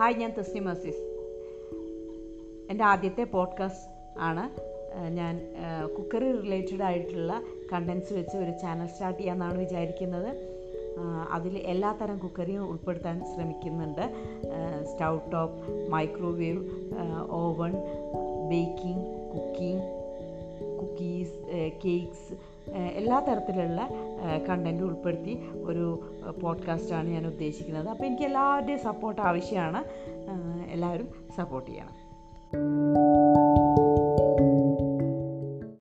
Hi ഞാൻ തസ്നി മസീസ് എന്റെ ആദ്യത്തെ പോഡ്കാസ്റ്റ് ആണ്. ഞാൻ കുക്കറി റിലേറ്റഡ് ആയിട്ടുള്ള കണ്ടൻസ് വെച്ച് ഒരു ചാനൽ സ്റ്റാർട്ട് ചെയ്യാമെന്നാണ് വിചാരിക്കുന്നത്. അതിൽ എല്ലാ തരം കുക്കറിയും ഉൾപ്പെടുത്താൻ ശ്രമിക്കുന്നുണ്ട്. Stove top microwave oven baking cooking cookies cakes എല്ലാ തരത്തിലുള്ള കണ്ടന്റ് ഉൾപ്പെടുത്തി ഒരു പോഡ്കാസ്റ്റാണ് ഞാൻ ഉദ്ദേശിക്കുന്നത്. അപ്പോൾ എനിക്ക് എല്ലാവരുടെയും സപ്പോർട്ട് ആവശ്യമാണ്. എല്ലാവരും സപ്പോർട്ട് ചെയ്യണം.